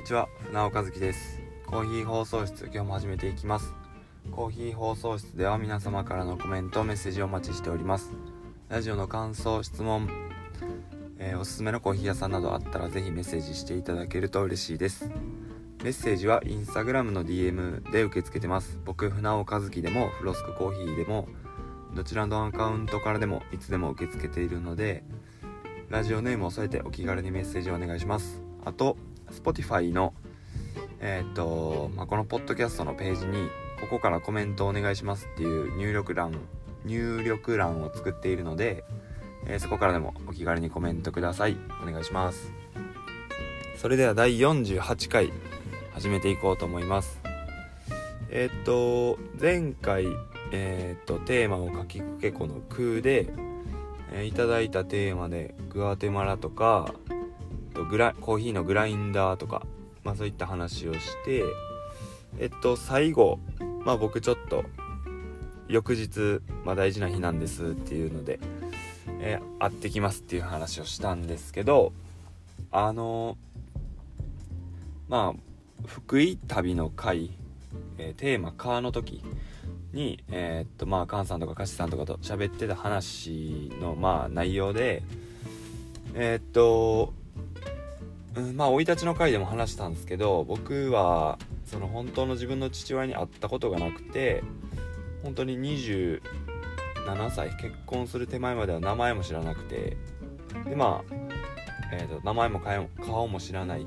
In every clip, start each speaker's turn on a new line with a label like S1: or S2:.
S1: にちは船尾和樹です。コーヒー放送室今日も始めていきます。コーヒー放送室では皆様からのコメントメッセージをお待ちしております。ラジオの感想質問、えー、おすすめのコーヒー屋さんなどあったらぜひメッセージしていただけると嬉しいです。メッセージはインスタグラムの DM で受け付けてます。僕船尾和樹でもフロスクコーヒーでもどちらのアカウントからでもいつでも受け付けているのでラジオネームを添えてお気軽にメッセージをお願いします。あと Spotify のえー、っと、まあ、このポッドキャストのページにここからコメントお願いしますっていう入力欄入力欄を作っているので、えー、そこからでもお気軽にコメントください。お願いします。それでは第48回始めていこうと思います。えー、っと前回えー、っとテーマを書きくけこの空でえ、いただいたテーマでグアテマラとかとグラコーヒーのグラインダーとか、まあ、そういった話をしてえっと最後、まあ、僕ちょっと翌日、まあ、大事な日なんですっていうので、えー、会ってきますっていう話をしたんですけどあのまあ福井旅の会、えー、テーマ「川」の時に、えー、っとまあ菅さんとか歌詞さんとかと喋ってた話のまあ内容でえー、っと、うん、まあ生い立ちの回でも話したんですけど僕はその本当の自分の父親に会ったことがなくて本当に27歳結婚する手前までは名前も知らなくてでまあ、えー、と名前も顔も知らない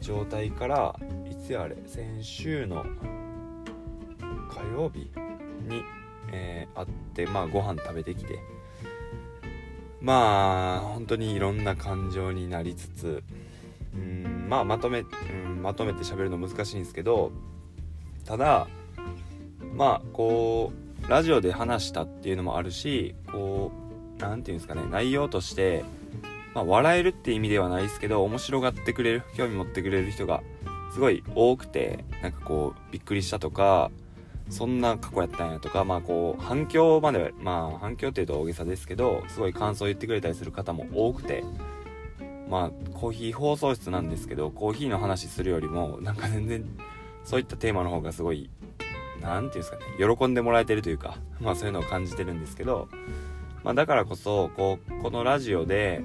S1: 状態からいつやあれ先週の火曜日に、えー、会ってまあご飯食べてきてまあ本当にいろんな感情になりつつうんまあまとめ、うん、まとめて喋るの難しいんですけどただまあこうラジオで話したっていうのもあるしこう何て言うんですかね内容としてまあ、笑えるって意味ではないですけど面白がってくれる興味持ってくれる人がすごい多くてなんかこうびっくりしたとかそんな過去やったんやとか、まあこう、反響まで、まあ反響っていうと大げさですけど、すごい感想を言ってくれたりする方も多くて、まあコーヒー放送室なんですけど、コーヒーの話するよりも、なんか全然、そういったテーマの方がすごい、何て言うんですかね、喜んでもらえてるというか、まあそういうのを感じてるんですけど、まあだからこそ、こう、このラジオで、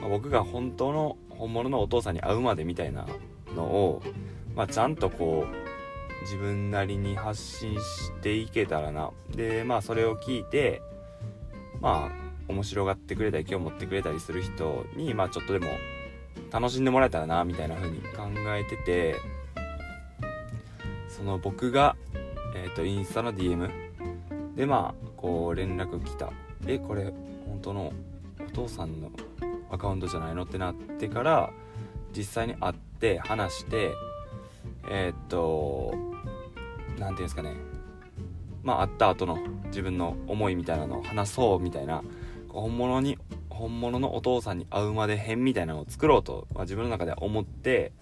S1: まあ、僕が本当の、本物のお父さんに会うまでみたいなのを、まあちゃんとこう、自分なりに発信していけたらな。でまあそれを聞いてまあ面白がってくれたり今日持ってくれたりする人にまあちょっとでも楽しんでもらえたらなみたいな風に考えててその僕がえっ、ー、とインスタの DM でまあこう連絡来た。えこれ本当のお父さんのアカウントじゃないのってなってから実際に会って話してえー、っと何て言うんですかね。まあ会った後の自分の思いみたいなのを話そうみたいな本物に本物のお父さんに会うまで編みたいなのを作ろうと、まあ、自分の中では思って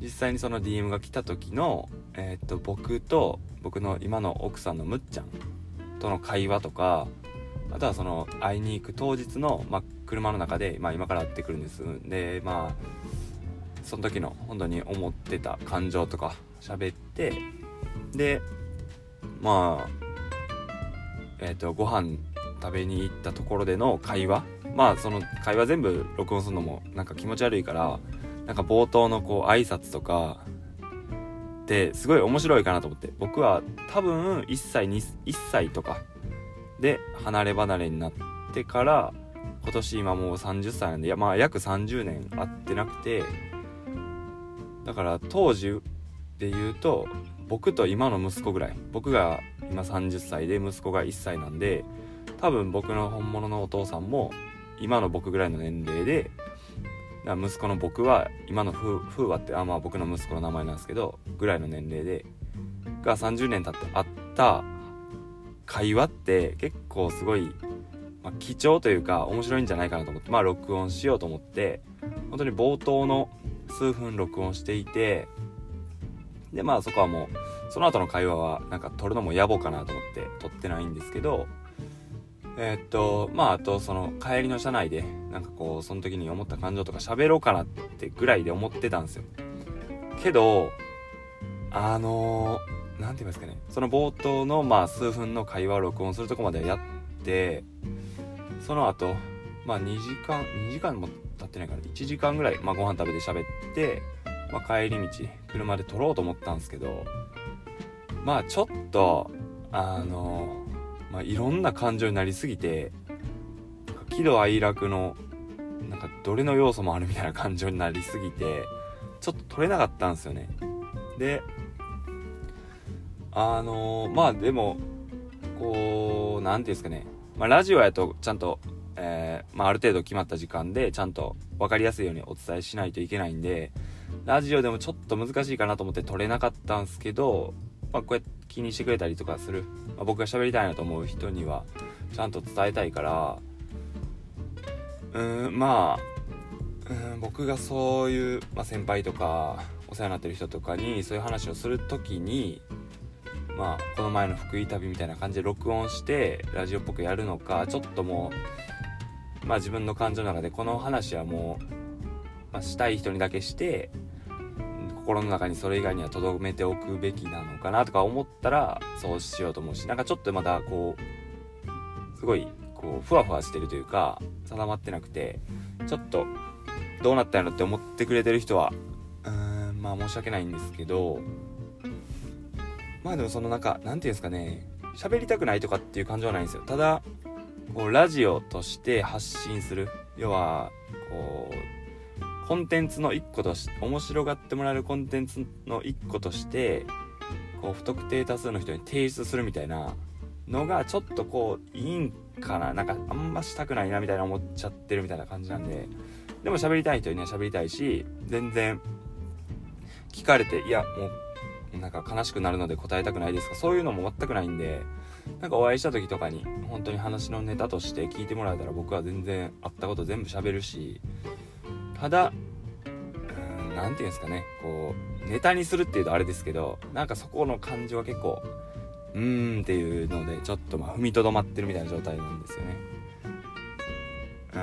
S1: 実際にその DM が来た時の、えー、っと僕と僕の今の奥さんのむっちゃんとの会話とかあとはその会いに行く当日の、まあ、車の中で、まあ、今から会ってくるんです。でまあその時の本当に思ってた感情とか喋ってでまあえっ、ー、とご飯食べに行ったところでの会話？まあその会話全部録音するのもなんか気持ち悪いからなんか冒頭のこう挨拶とかってすごい面白いかなと思って。僕は多分1歳 ,1 歳とかで離れ離れになってから今年今もう30歳なんでいやまあ約30年会ってなくてだから当時で言うと僕と今の息子ぐらい。僕が今30歳で息子が1歳なんで多分僕の本物のお父さんも今の僕ぐらいの年齢で息子の僕は今の風和ってあまあ僕の息子の名前なんですけどぐらいの年齢でが30年経ってあった会話って結構すごい、まあ、貴重というか面白いんじゃないかなと思ってまあ録音しようと思って本当に冒頭の数分録音していてでまあそこはもうその後の会話はなんか撮るのも野暮かなと思って撮ってないんですけどえー、っとまああとその帰りの車内でなんかこうその時に思った感情とか喋ろうかなってぐらいで思ってたんですよ。けどあの何、て言いますかね。その冒頭のまあ数分の会話を録音するとこまでやってその後まあ2時間2時間も経ってないから1時間ぐらい、まあ、ご飯食べて喋って、まあ、帰り道車で撮ろうと思ったんですけどまあちょっとあのまあ、いろんな感情になりすぎて喜怒哀楽のなんかどれの要素もあるみたいな感情になりすぎてちょっと撮れなかったんですよね。であのー、まあでもこう何て言うんですかね、まあ、ラジオやとちゃんと、えー、まあ、ある程度決まった時間でちゃんと分かりやすいようにお伝えしないといけないんでラジオでもちょっと難しいかなと思って撮れなかったんですけど、まあ、こうやって気にしてくれたりとかする、まあ、僕が喋りたいなと思う人にはちゃんと伝えたいからうーんまあうん僕がそういう、まあ、先輩とかお世話になってる人とかにそういう話をする時にまあこの前の福井旅みたいな感じで録音してラジオっぽくやるのかちょっともうまあ自分の感情の中でこの話はもう、まあ、したい人にだけして心の中にそれ以外には留めておくべきなのかなとか思ったらそうしようと思うしなんかちょっとまだこうすごいこうふわふわしてるというか定まってなくてちょっとどうなったんやろって思ってくれてる人はうーんまあ申し訳ないんですけどまあでもそのなんかなんていうんですかね喋りたくないとかっていう感情はないんですよ。ただこうラジオとして発信する。要はこうコンテンツの一個として面白がってもらえるコンテンツの一個としてこう不特定多数の人に提出するみたいなのがちょっとこういいんかな。なんかあんましたくないなみたいな思っちゃってるみたいな感じなんで。でも喋りたい人には喋りたいし全然聞かれていやもうなんか悲しくなるので答えたくないですか。そういうのも全くないんでなんかお会いした時とかに本当に話のネタとして聞いてもらえたら僕は全然あったこと全部喋るしただ何て言うんですかね。こうネタにするっていうとあれですけどなんかそこの感情は結構うーんっていうのでちょっとまあ踏みとどまってるみたいな状態なんですよね。う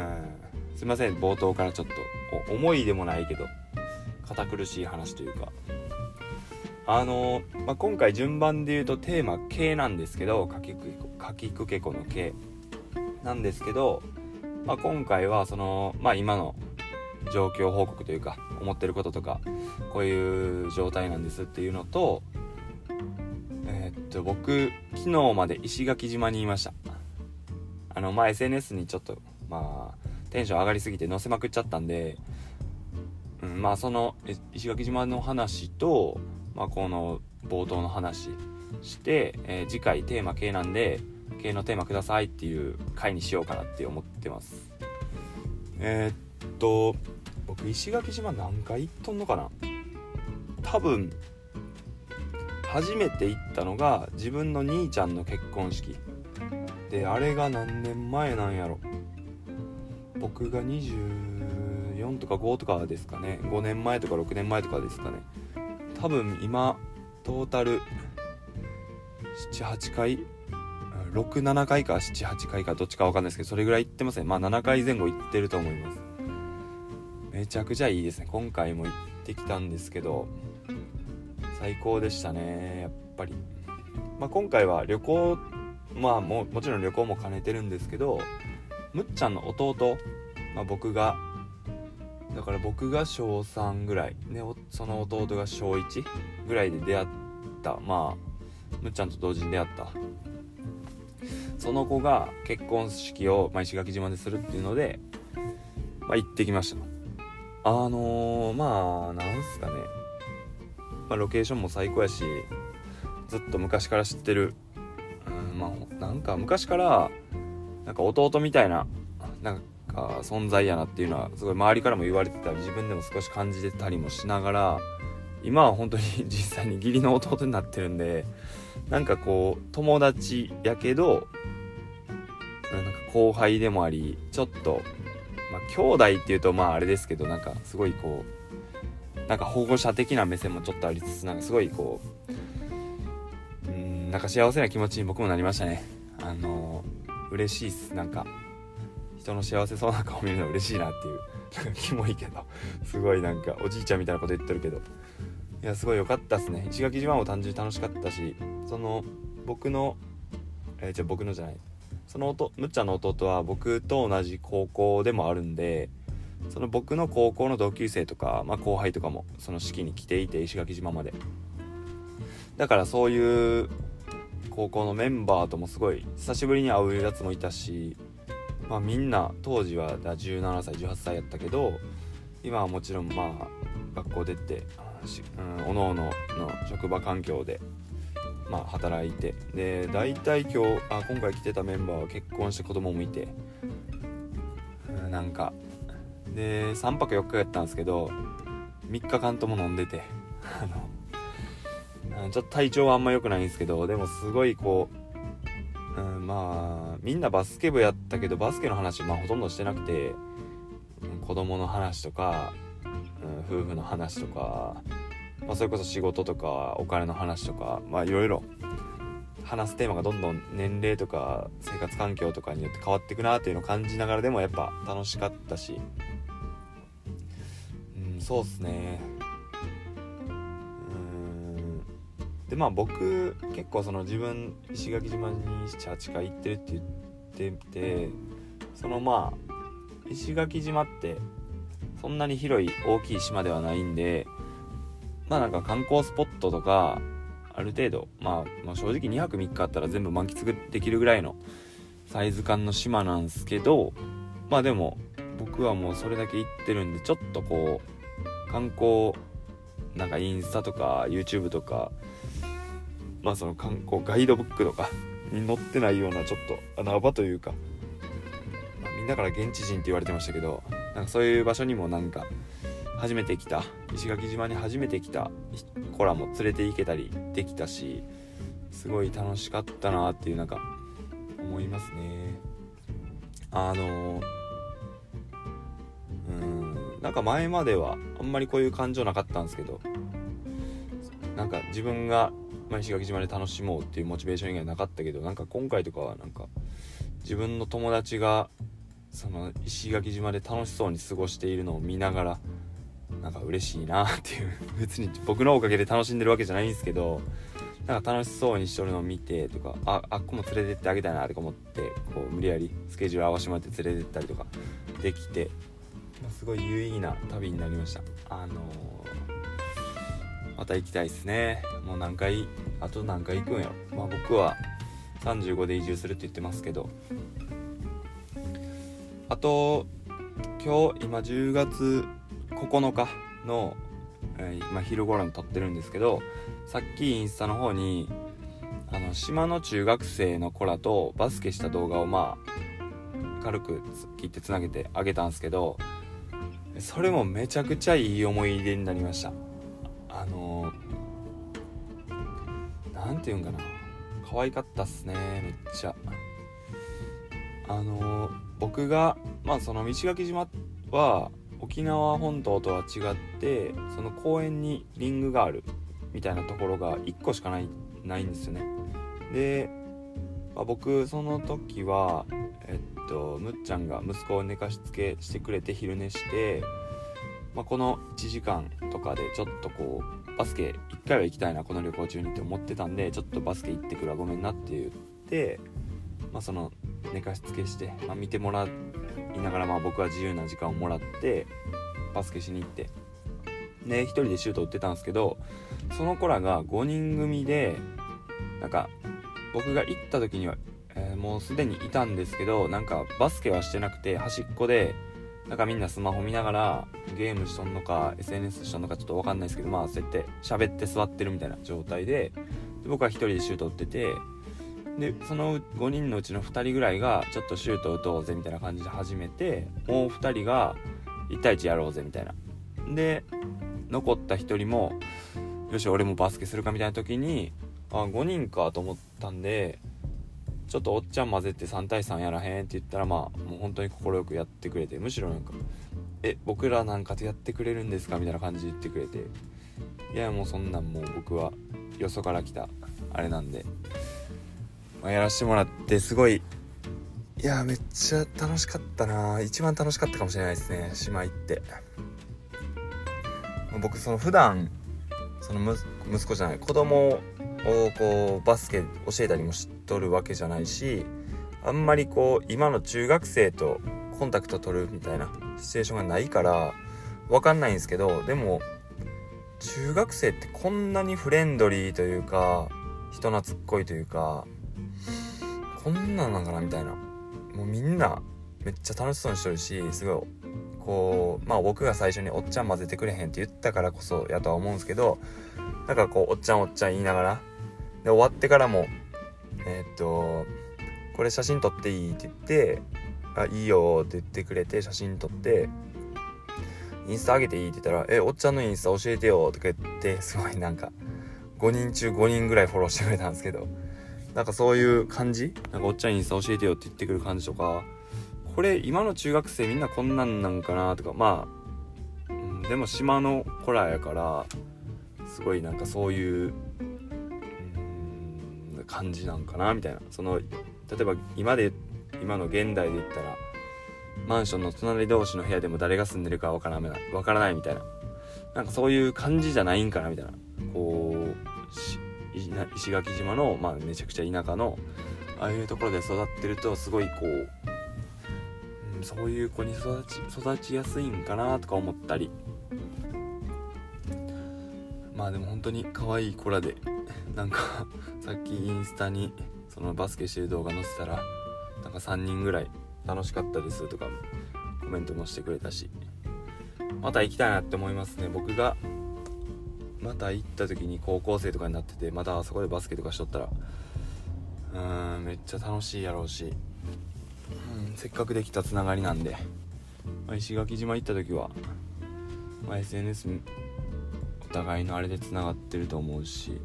S1: ん。すいません。冒頭からちょっと重いでもないけど堅苦しい話というか。あのまあ、今回順番で言うとテーマ「K」なんですけど「かきくけこの K」なんですけど、まあ、今回はその、まあ、今の状況報告というか思ってることとかこういう状態なんですっていうのとえー、っと僕昨日まで石垣島にいました。あのまあ SNS にちょっとまあテンション上がりすぎて載せまくっちゃったんで、うん、まあその石垣島の話とまあ、この冒頭の話して、えー、次回テーマ系なんで系のテーマくださいっていう回にしようかなって思ってます。えー、っと僕石垣島何回行っとんのかな？多分初めて行ったのが自分の兄ちゃんの結婚式。であれが何年前なんやろ。僕が24とか5とかですかね。5年前とか6年前とかですかね。多分今トータル78回67回か78回かどっちか分かんないですけどそれぐらい行ってますね。まあ7回前後行ってると思います。めちゃくちゃいいですね。今回も行ってきたんですけど最高でしたねやっぱり、まあ、今回は旅行まあももちろん旅行も兼ねてるんですけどむっちゃんの弟、まあ、僕がだから僕が小3ぐらいでその弟が小1ぐらいで出会ったまあむっちゃんと同時に出会った。その子が結婚式を、まあ、石垣島でするっていうので、まあ、行ってきました。あのー、まあなんすかね、まあ、ロケーションも最高やしずっと昔から知ってる、うん、まあなんか昔からなんか弟みたいななんか存在やなっていうのはすごい周りからも言われてたり自分でも少し感じてたりもしながら今は本当に実際に義理の弟になってるんでなんかこう友達やけどなんか後輩でもありちょっとまあ兄弟っていうとまああれですけどなんかすごいこうなんか保護者的な目線もちょっとありつつなんかすごいこううんなんか幸せな気持ちに僕もなりましたね。あの嬉しいっす。なんか人の幸せそうな顔見るの嬉しいなっていうなんかキモいけどすごいなんかおじいちゃんみたいなこと言ってるけど。いやすごい良かったっすね。石垣島も単純に楽しかったしその僕のえー、じゃあ僕のじゃない。そのむっちゃんの弟は僕と同じ高校でもあるんでその僕の高校の同級生とか、まあ、後輩とかもその式に来ていて石垣島まで。だからそういう高校のメンバーともすごい久しぶりに会うやつもいたし、まあ、みんな当時は17歳18歳やったけど今はもちろんまあ学校出て、うん、おのおのの職場環境でまあ、働いて。で大体今日あ今回来てたメンバーは結婚して子供もいて。なんか。で3泊4日やったんですけど3日間とも飲んでて。あのちょっと体調はあんま良くないんですけどでもすごいこう、うん、まあみんなバスケ部やったけどバスケの話、まあ、ほとんどしてなくて。子供の話とか、うん、夫婦の話とか、まあ、それこそ仕事とかお金の話とかまあいろいろ。話すテーマがどんどん年齢とか生活環境とかによって変わっていくなっていうのを感じながらでもやっぱ楽しかったし。うんそうっすね。うん。でまあ僕結構その自分石垣島に78回行ってるって言っててそのまあ石垣島ってそんなに広い大きい島ではないんでまあなんか観光スポットとかある程度、まあ、まあ正直2泊3日あったら全部満喫できるぐらいのサイズ感の島なんすけどまあでも僕はもうそれだけ行ってるんでちょっとこう観光なんかインスタとか YouTube とかまあその観光ガイドブックとかに載ってないようなちょっと穴場というか、まあ、みんなから現地人って言われてましたけどなんかそういう場所にもなんか初めて来た。石垣島に初めて来た。子らも連れて行けたりできたしすごい楽しかったなっていうなんか思いますね。あのうんなんか前まではあんまりこういう感情なかったんですけどなんか自分が、石垣島で楽しもうっていうモチベーション以外なかったけどなんか今回とかはなんか自分の友達がその石垣島で楽しそうに過ごしているのを見ながらなんか嬉しいなっていう。別に僕のおかげで楽しんでるわけじゃないんですけどなんか楽しそうにしとるのを見てとかああっこも連れてってあげたいなとか思ってこう無理やりスケジュール合わせてもらって連れてったりとかできて、ま、すごい有意義な旅になりました。あのー、また行きたいですね。もう何回あと何回行くんやろ。まあ僕は35で移住するって言ってますけど。あと今日今10月9日の、えー、今昼頃に撮ってるんですけどさっきインスタの方にあの島の中学生の子らとバスケした動画をまあ軽く切ってつなげてあげたんですけどそれもめちゃくちゃいい思い出になりました。あの何て言うんかな。可愛かったっすねめっちゃ。あの僕がまあその石垣島は沖縄本島とは違ってその公園にリングがあるみたいなところが1個しかないないんですよね。で、まあ、僕その時はえっとむっちゃんが息子を寝かしつけしてくれて昼寝して、まあ、この1時間とかでちょっとこうバスケ1回は行きたいなこの旅行中にって思ってたんでちょっとバスケ行ってくるわごめんなって言って、まあ、その寝かしつけして、まあ、見てもらいながらまあ僕は自由な時間をもらってバスケしに行ってで1人でシュート打ってたんですけどその子らが5人組でなんか僕が行った時には、えー、もうすでにいたんですけどなんかバスケはしてなくて端っこでなんかみんなスマホ見ながらゲームしとんのか SNS しとんのかちょっと分かんないですけどまあそうやって喋って座ってるみたいな状態でで僕は1人でシュート打っててでその5人のうちの2人ぐらいがちょっとシュート打とうぜみたいな感じで始めてもう2人が1対1やろうぜみたいな。で残った1人もよし俺もバスケするかみたいな時にあ5人かと思ったんでちょっとおっちゃん混ぜて3対3やらへんって言ったらまあもう本当に快くやってくれてむしろなんか「え僕らなんかとやってくれるんですか?」みたいな感じで言ってくれて。いやもうそんなんもう僕はよそから来たあれなんでまあ、やらせてもらってすごいいやめっちゃ楽しかったな。一番楽しかったかもしれないですね。島行って。僕その普段その息子じゃない子供をこうバスケ教えたりもしとるわけじゃないしあんまりこう今の中学生とコンタクト取るみたいなシチュエーションがないから分かんないんですけどでも中学生ってこんなにフレンドリーというか人懐っこいというかこんなんなんかなみたいな。もうみんなめっちゃ楽しそうにしとるしすごいこうまあ僕が最初におっちゃん混ぜてくれへんって言ったからこそやとは思うんですけどなんかこうおっちゃんおっちゃん言いながらで終わってからもえー、っとこれ写真撮っていいって言ってあいいよって言ってくれて写真撮ってインスタ上げていいって言ったら「えおっちゃんのインスタ教えてよ」とか言ってすごいなんか5人中5人ぐらいフォローしてくれたんですけどなんかそういう感じ？なんかおっちゃんインスタ教えてよって言ってくる感じとかこれ今の中学生みんなこんなんなんかなとかまあ、うん、でも島の子らやからすごいなんかそういう感じなんかなみたいな。その例えば今で今の現代で言ったらマンションの隣同士の部屋でも誰が住んでるかわからないわからないみたいな。なんかそういう感じじゃないんかなみたいな。こう石垣島の、まあ、めちゃくちゃ田舎のああいうところで育ってるとすごいこうそういう子に育ち育ちやすいんかなとか思ったり。まあでも本当に可愛い子らでなんかさっきインスタにそのバスケしてる動画載せたらなんか3人ぐらい楽しかったですとかコメントもしてくれたし。また行きたいなって思いますね。僕がまた行った時に高校生とかになっててまたあそこでバスケとかしとったらうんめっちゃ楽しいやろうし。うん、せっかくできたつながりなんで、まあ、石垣島行った時は、まあ、SNS お互いのあれでつながってると思うし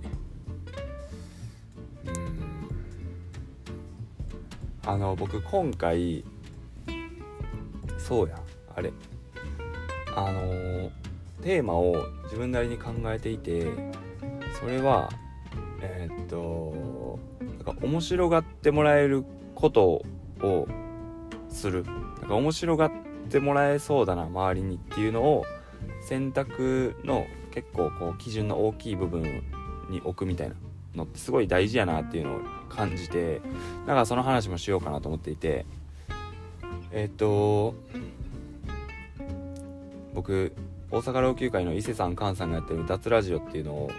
S1: うん。あの僕今回そうやあれ。あのー、テーマを自分なりに考えていてそれはえー、っとなんか面白がってもらえることをする。なんか面白がってもらえそうだな周りにっていうのを選択の結構こう基準の大きい部分に置くみたいなのってすごい大事やなっていうのを感じてだからその話もしようかなと思っていて。えっ、と僕大阪老朽会の伊勢さん菅さんがやってる「脱ラジオ」っていうのを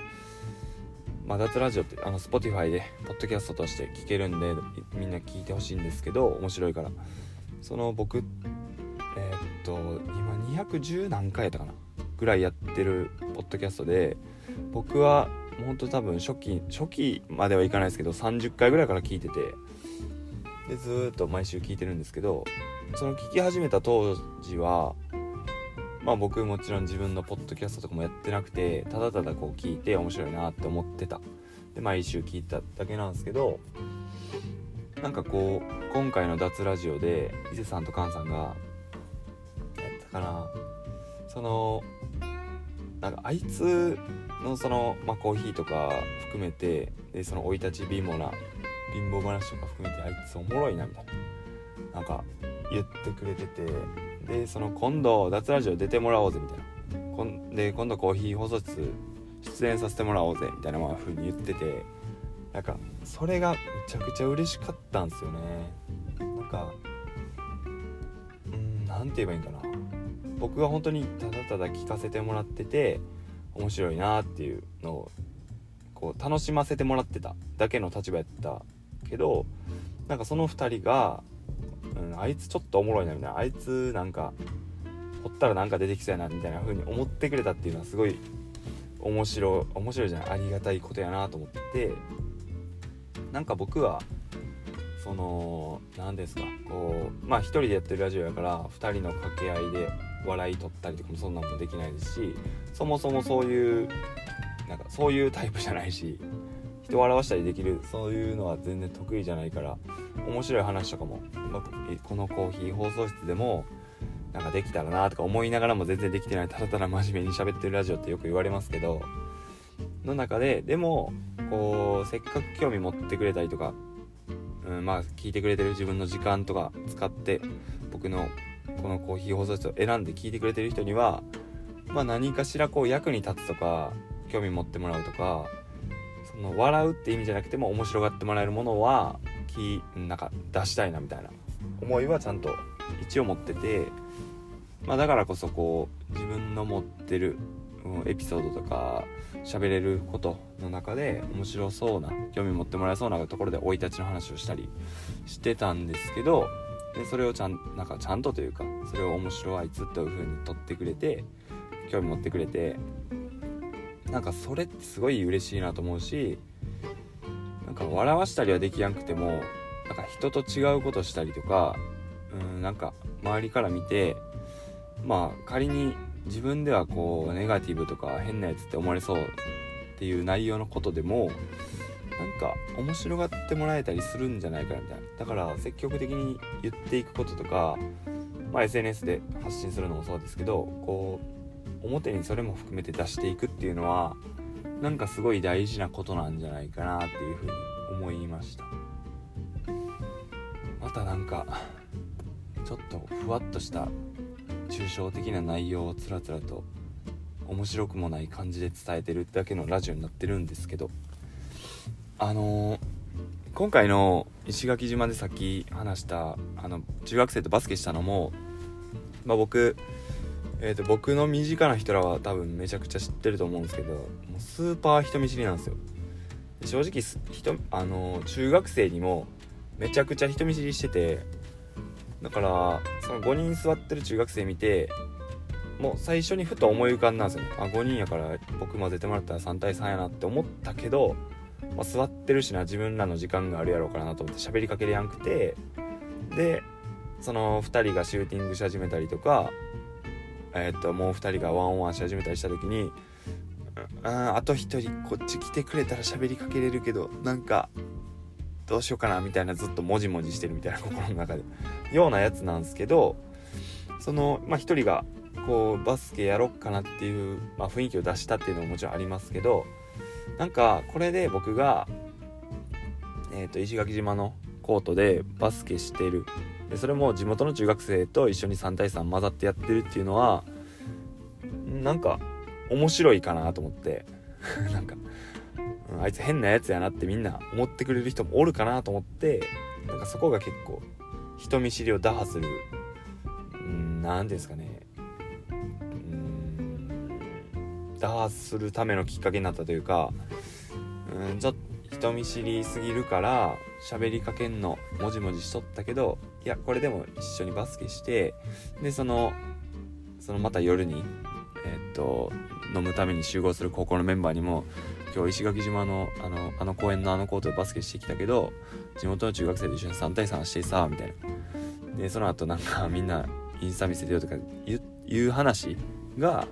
S1: まあ、脱ラジオってあの Spotify でポッドキャストとして聞けるんでみんな聞いてほしいんですけど面白いから。その僕えー、っと今210何回やったかなぐらいやってるポッドキャストで僕はもうほんと多分初期初期まではいかないですけど30回ぐらいから聞いててでずっと毎週聞いてるんですけどその聞き始めた当時はまあ僕もちろん自分のポッドキャストとかもやってなくてただただこう聞いて面白いなって思ってた。で毎週聞いただけなんですけどなんかこう今回の脱ラジオで伊勢さんと菅さんがやったかなそのなんかあいつのその、まあ、コーヒーとか含めてでその生い立ち貧乏な貧乏話とか含めてあいつおもろいなみたいな。なんか言ってくれてて。でその今度脱ラジオ出てもらおうぜみたいな。こんで今度コーヒー放送室出演させてもらおうぜみたいな風に言ってて。なんかそれがめちゃくちゃ嬉しかったんですよね。なんかうん何て言えばいいんかな。僕は本当にただただ聞かせてもらってて面白いなっていうのをこう楽しませてもらってただけの立場やったけどなんかその2人がうん、あいつちょっとおもろいなみたいな。あいつなんか掘ったらなんか出てきそうやなみたいな風に思ってくれたっていうのはすごい面白い面白いじゃないありがたいことやなと思って。なんか僕はその何ですかこうまあ1人でやってるラジオやから2人の掛け合いで笑い取ったりとかもそんなんもできないですしそもそもそういうなんかそういうタイプじゃないし人を笑わしたりできるそういうのは全然得意じゃないから面白い話とかも、まこのコーヒー放送室でもなんかできたらなとか思いながらも全然できてないただただ真面目に喋ってるラジオってよく言われますけどの中ででもこうせっかく興味持ってくれたりとか、うん、まあ聞いてくれてる自分の時間とか使って僕のこのコーヒー放送室を選んで聞いてくれてる人にはまあ何かしらこう役に立つとか興味持ってもらうとかの笑うって意味じゃなくても面白がってもらえるものはきなんか出したいなみたいな思いはちゃんと一応持ってて、まあ、だからこそこう自分の持ってる、うん、エピソードとか喋れることの中で面白そうな興味持ってもらえそうなところで生い立ちの話をしたりしてたんですけどでそれをちゃんなんかちゃんとというかそれを面白あいつという風に取ってくれて興味持ってくれてなんかそれってすごい嬉しいなと思うしなんか笑わしたりはできやんくてもなんか人と違うことしたりとかうんなんか周りから見てまあ仮に自分ではこうネガティブとか変なやつって思われそうっていう内容のことでもなんか面白がってもらえたりするんじゃないかなみたいな。だから積極的に言っていくこととか、まあ、SNS で発信するのもそうですけどこう表にそれも含めて出していくっていうのはなんかすごい大事なことなんじゃないかなっていうふうに思いました。またなんかちょっとふわっとした抽象的な内容をつらつらと面白くもない感じで伝えてるだけのラジオになってるんですけどあのー、今回の石垣島でさっき話したあの中学生とバスケしたのも、まあ、僕、えー、と僕の身近な人らは多分めちゃくちゃ知ってると思うんですけどもうスーパー人見知りなんですよ。正直人、あのー、中学生にもめちゃくちゃ人見知りしててだからその5人座ってる中学生見てもう最初にふと思い浮かんだんですよね。あ5人やから僕混ぜてもらったら3対3やなって思ったけどまあ、座ってるしな自分らの時間があるやろうかなと思って喋りかけれやんくてでその2人がシューティングし始めたりとか、え、っともう2人がワンオンワンし始めたりした時にああと1人こっち来てくれたら喋りかけれるけどなんかどうしようかなみたいなずっともじもじしてるみたいな心の中で。ようなやつなんですけどそのまあ1人がこうバスケやろっかなっていう、まあ、雰囲気を出したっていうのももちろんありますけどなんかこれで僕が、えーと、石垣島のコートでバスケしてるでそれも地元の中学生と一緒に3対3混ざってやってるっていうのはなんか面白いかなと思って。なんか、あいつ変なやつやなってみんな思ってくれる人もおるかなと思ってなんかそこが結構人見知りを打破する何ですかね。打破するためのきっかけになったというかうんちょっと人見知りすぎるから喋りかけんのもじもじしとったけどいやこれでも一緒にバスケしてでそのそのまた夜にえー、っと飲むために集合する高校のメンバーにも今日石垣島のあのあの公園のあのコートでバスケしてきたけど地元の中学生と一緒に3対3してさみたいな。でその後なんかみんなインスタ見せてよとかいう話が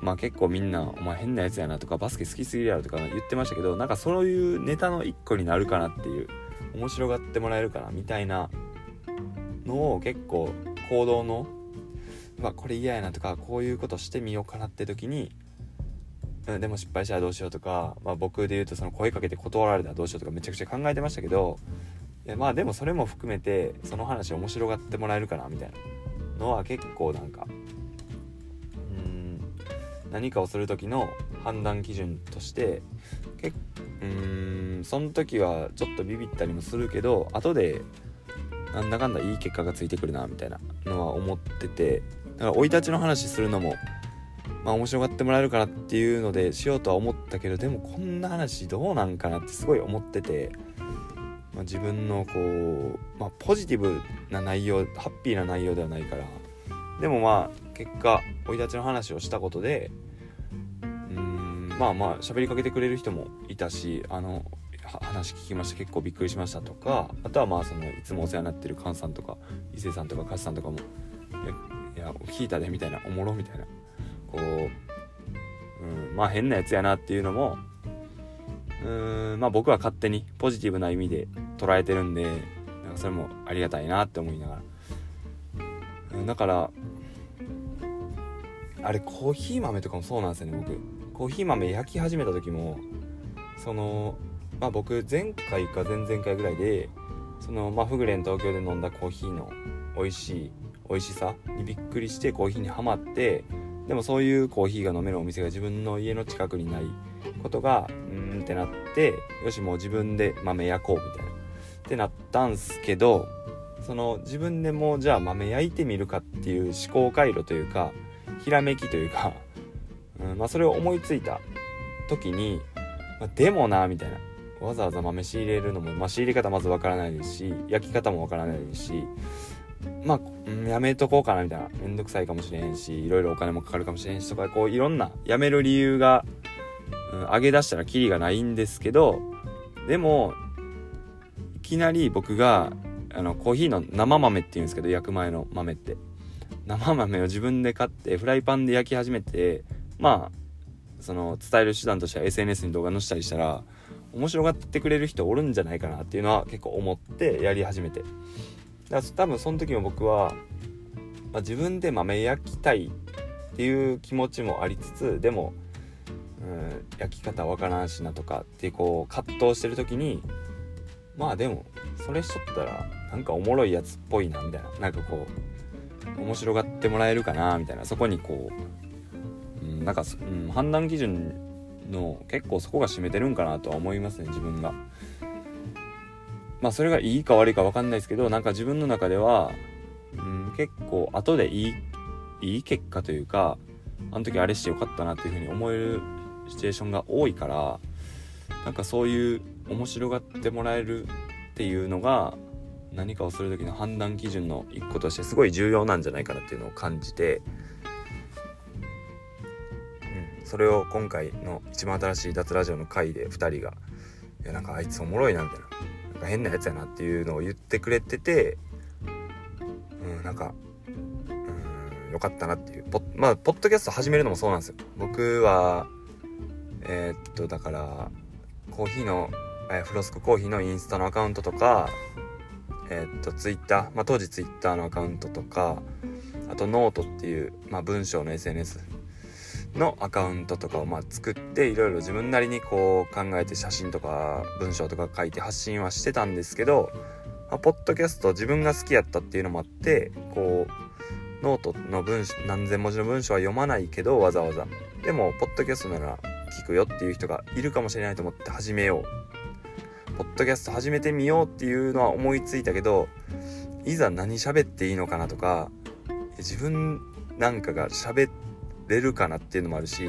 S1: まあ結構みんな「お前変なやつやな」とか「バスケ好きすぎるやろ」とか言ってましたけどなんかそういうネタの一個になるかなっていう面白がってもらえるかなみたいなのを結構行動の「うわこれ嫌やな」とかこういうことしてみようかなって時にでも失敗したらどうしようとか、まあ、僕で言うとその声かけて断られたらどうしようとかめちゃくちゃ考えてましたけどいやまあでもそれも含めてその話面白がってもらえるかなみたいなのは結構なんか何かをする時の判断基準として結うんその時はちょっとビビったりもするけど後でなんだかんだいい結果がついてくるなみたいなのは思っててだから生い立ちの話するのもまあ面白がってもらえるかなっていうのでしようとは思ったけどでもこんな話どうなんかなってすごい思ってて、まあ、自分のこう、まあ、ポジティブな内容ハッピーな内容ではないから。でもまあ結果生い立ちの話をしたことでうんまあまあ喋りかけてくれる人もいたしあの話聞きました結構びっくりしましたとかあとはまあそのいつもお世話になってる菅さんとか伊勢さんとか勝さんとかも「いや聞いたで」みたいな「おもろ」みたいな。こう、うん、まあ変なやつやなっていうのもうんまあ僕は勝手にポジティブな意味で捉えてるんでなんかそれもありがたいなって思いながら。だからあれコーヒー豆とかもそうなんですよね僕。コーヒー豆焼き始めた時もそのまあ僕前回か前々回ぐらいでそのまあフグレン東京で飲んだコーヒーの美味しい美味しさにびっくりしてコーヒーにはまってでもそういうコーヒーが飲めるお店が自分の家の近くにないことがうーんってなってよしもう自分で豆焼こうみたいな。ってなったんすけどその自分でもうじゃあ豆焼いてみるかっていう思考回路というかひらめきというか、うんまあ、それを思いついた時に、まあ、でもなみたいな。わざわざ豆仕入れるのも、まあ、仕入れ方まずわからないですし焼き方もわからないですしまあ、やめとこうかなみたいなめんどくさいかもしれへんしいろいろお金もかかるかもしれへんしとかこういろんなやめる理由が、うん、上げ出したらキリがないんですけどでもいきなり僕があのコーヒーの生豆っていうんですけど焼く前の豆って。生豆を自分で買ってフライパンで焼き始めてまあその伝える手段としては SNS に動画載せたりしたら面白がってくれる人おるんじゃないかなっていうのは結構思ってやり始めて。だから多分その時も僕は、まあ、自分で豆焼きたいっていう気持ちもありつつでも、うん、焼き方わからんしなとかってこう葛藤してる時にまあでもそれしとったらなんかおもろいやつっぽいなみたいな。なんかこう面白がってもらえるかなみたいな。そこにこう、うん、なんか、うん、判断基準の結構そこが占めてるんかなとは思いますね自分が。まあそれがいいか悪いか分かんないですけどなんか自分の中では、うん、結構後でいいいい結果というかあの時あれしてよかったなっていうふうに思えるシチュエーションが多いからなんかそういう面白がってもらえるっていうのが何かをする時の判断基準の一個としてすごい重要なんじゃないかなっていうのを感じて、それを今回の一番新しい脱ラジオの回で2人が「いやなんかあいつおもろいな」みたいな「なんか変なやつやな」っていうのを言ってくれてて、うん、なんかうんよかったなっていう。ポまあポッドキャスト始めるのもそうなんですよ。僕はえー、っとだからコーヒーの、えー、フロスクコーヒーのインスタのアカウントとかえー、っとツイッター、まあ、当時ツイッターのアカウントとかあとノートっていう、まあ、文章の SNS のアカウントとかをまあ作っていろいろ自分なりにこう考えて写真とか文章とか書いて発信はしてたんですけど、まあ、ポッドキャスト自分が好きやったっていうのもあってこうノートの文何千文字の文章は読まないけどわざわざ。でもポッドキャストなら聞くよっていう人がいるかもしれないと思って始めよう。ポッドキャスト始めてみようっていうのは思いついたけどいざ何喋っていいのかなとか自分なんかが喋れるかなっていうのもあるし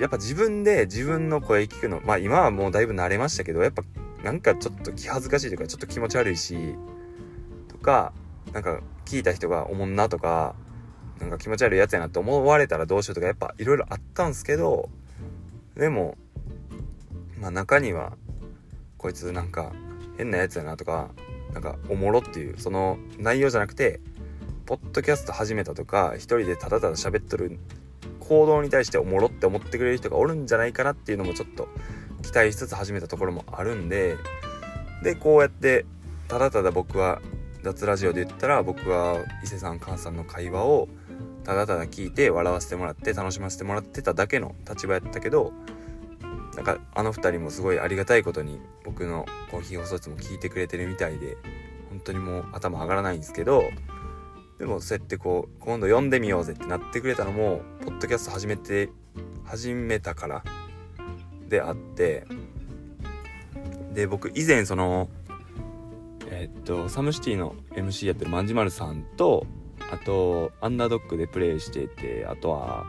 S1: やっぱ自分で自分の声聞くのまあ今はもうだいぶ慣れましたけどやっぱなんかちょっと気恥ずかしいというかちょっと気持ち悪いしとかなんか聞いた人がおもんなとかなんか気持ち悪いやつやなって思われたらどうしようとかやっぱいろいろあったんすけどでもまあ中にはこいつなんか変なやつやなとかなんかおもろっていうその内容じゃなくてポッドキャスト始めたとか一人でただただ喋っとる行動に対しておもろって思ってくれる人がおるんじゃないかなっていうのもちょっと期待しつつ始めたところもあるんででこうやってただただ僕は脱ラジオで言ったら僕は伊勢さん母さんの会話をただただ聞いて笑わせてもらって楽しませてもらってただけの立場やったけどなんかあの2人もすごいありがたいことに僕のコーヒー放送室も聞いてくれてるみたいで本当にもう頭上がらないんですけどでもそうやってこう今度読んでみようぜってなってくれたのもポッドキャスト始めて始めたからであってで僕以前そのえ、っとサムシティの MC やってるまんじまるさんとあとアンダードッグでプレイしていてあとは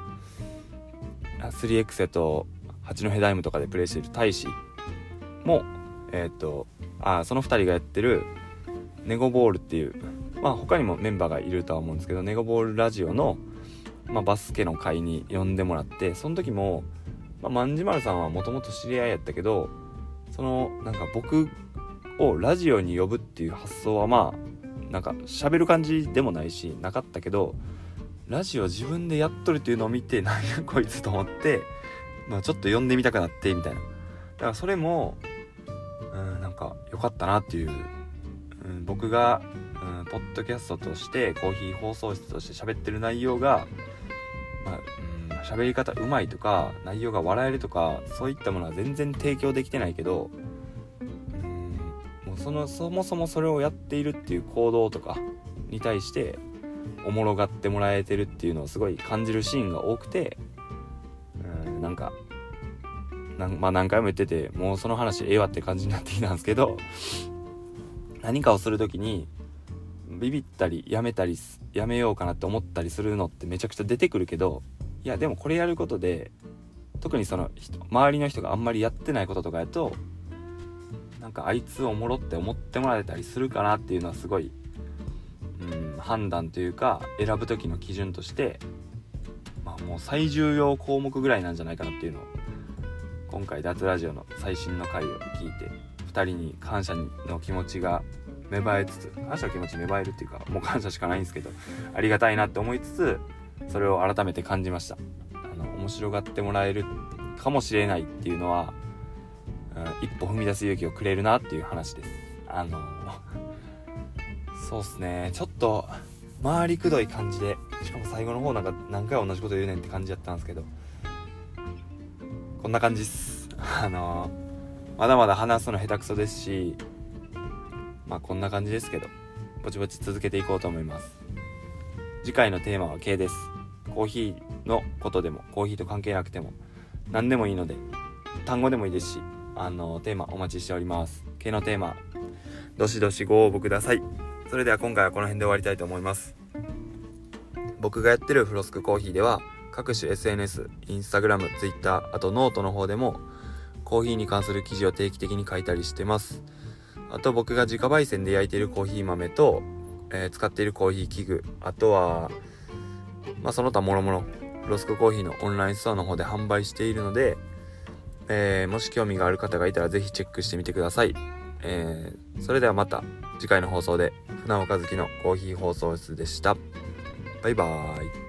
S1: 3X やと八戸ダイムとかでプレイしている大使もえっ、とあその2人がやってるネゴボールっていうまあ他にもメンバーがいるとは思うんですけどネゴボールラジオの、まあ、バスケの会に呼んでもらってその時も、まあ、万次丸さんはもともと知り合いやったけどそのなんか僕をラジオに呼ぶっていう発想はまあなんか喋る感じでもないしなかったけどラジオ自分でやっとるっていうのを見てなんやこいつと思ってまあ、ちょっと読んでみたくなってみたいな。だからそれもうんなんか良かったなっていう、うん、僕が、ポッドキャストとしてコーヒー放送室として喋ってる内容がまあうん喋り方うまいとか内容が笑えるとかそういったものは全然提供できてないけどもうそのそもそもそれをやっているっていう行動とかに対しておもろがってもらえてるっていうのをすごい感じるシーンが多くてうんなんかなんまあ何回も言っててもうその話ええわって感じになってきたんですけど何かをする時にビビったりやめたりやめようかなって思ったりするのってめちゃくちゃ出てくるけどいやでもこれやることで特にその人周りの人があんまりやってないこととかやとなんかあいつおもろって思ってもらえたりするかなっていうのはすごい、うん、判断というか選ぶ時の基準としてまあもう最重要項目ぐらいなんじゃないかなっていうのを今回脱ラジオの最新の回を聞いて2人に感謝の気持ちが芽生えつつ感謝の気持ち芽生えるっていうかもう感謝しかないんですけどありがたいなって思いつつそれを改めて感じました。あの面白がってもらえるかもしれないっていうのは、うん、一歩踏み出す勇気をくれるなっていう話です。あのそうっすね。ちょっと回りくどい感じでしかも最後の方なんか何回同じこと言うねんって感じやったんですけどこんな感じっす。あのまだまだ話すの下手くそですしまあこんな感じですけどぼちぼち続けていこうと思います。次回のテーマは K です。コーヒーのことでもコーヒーと関係なくても何でもいいので単語でもいいですしあのテーマお待ちしております。K のテーマどしどしご応募ください。それでは今回はこの辺で終わりたいと思います。僕がやってるフロスクコーヒーでは各種 SNS、インスタグラム、ツイッター、あとノートの方でもコーヒーに関する記事を定期的に書いたりしてます。あと僕が自家焙煎で焼いているコーヒー豆と、えー、使っているコーヒー器具、あとは、まあその他もろもろ、ロスクコーヒーのオンラインストアの方で販売しているので、えー、もし興味がある方がいたらぜひチェックしてみてください。えー、それではまた次回の放送で船岡月のコーヒー放送室でした。バイバーイ。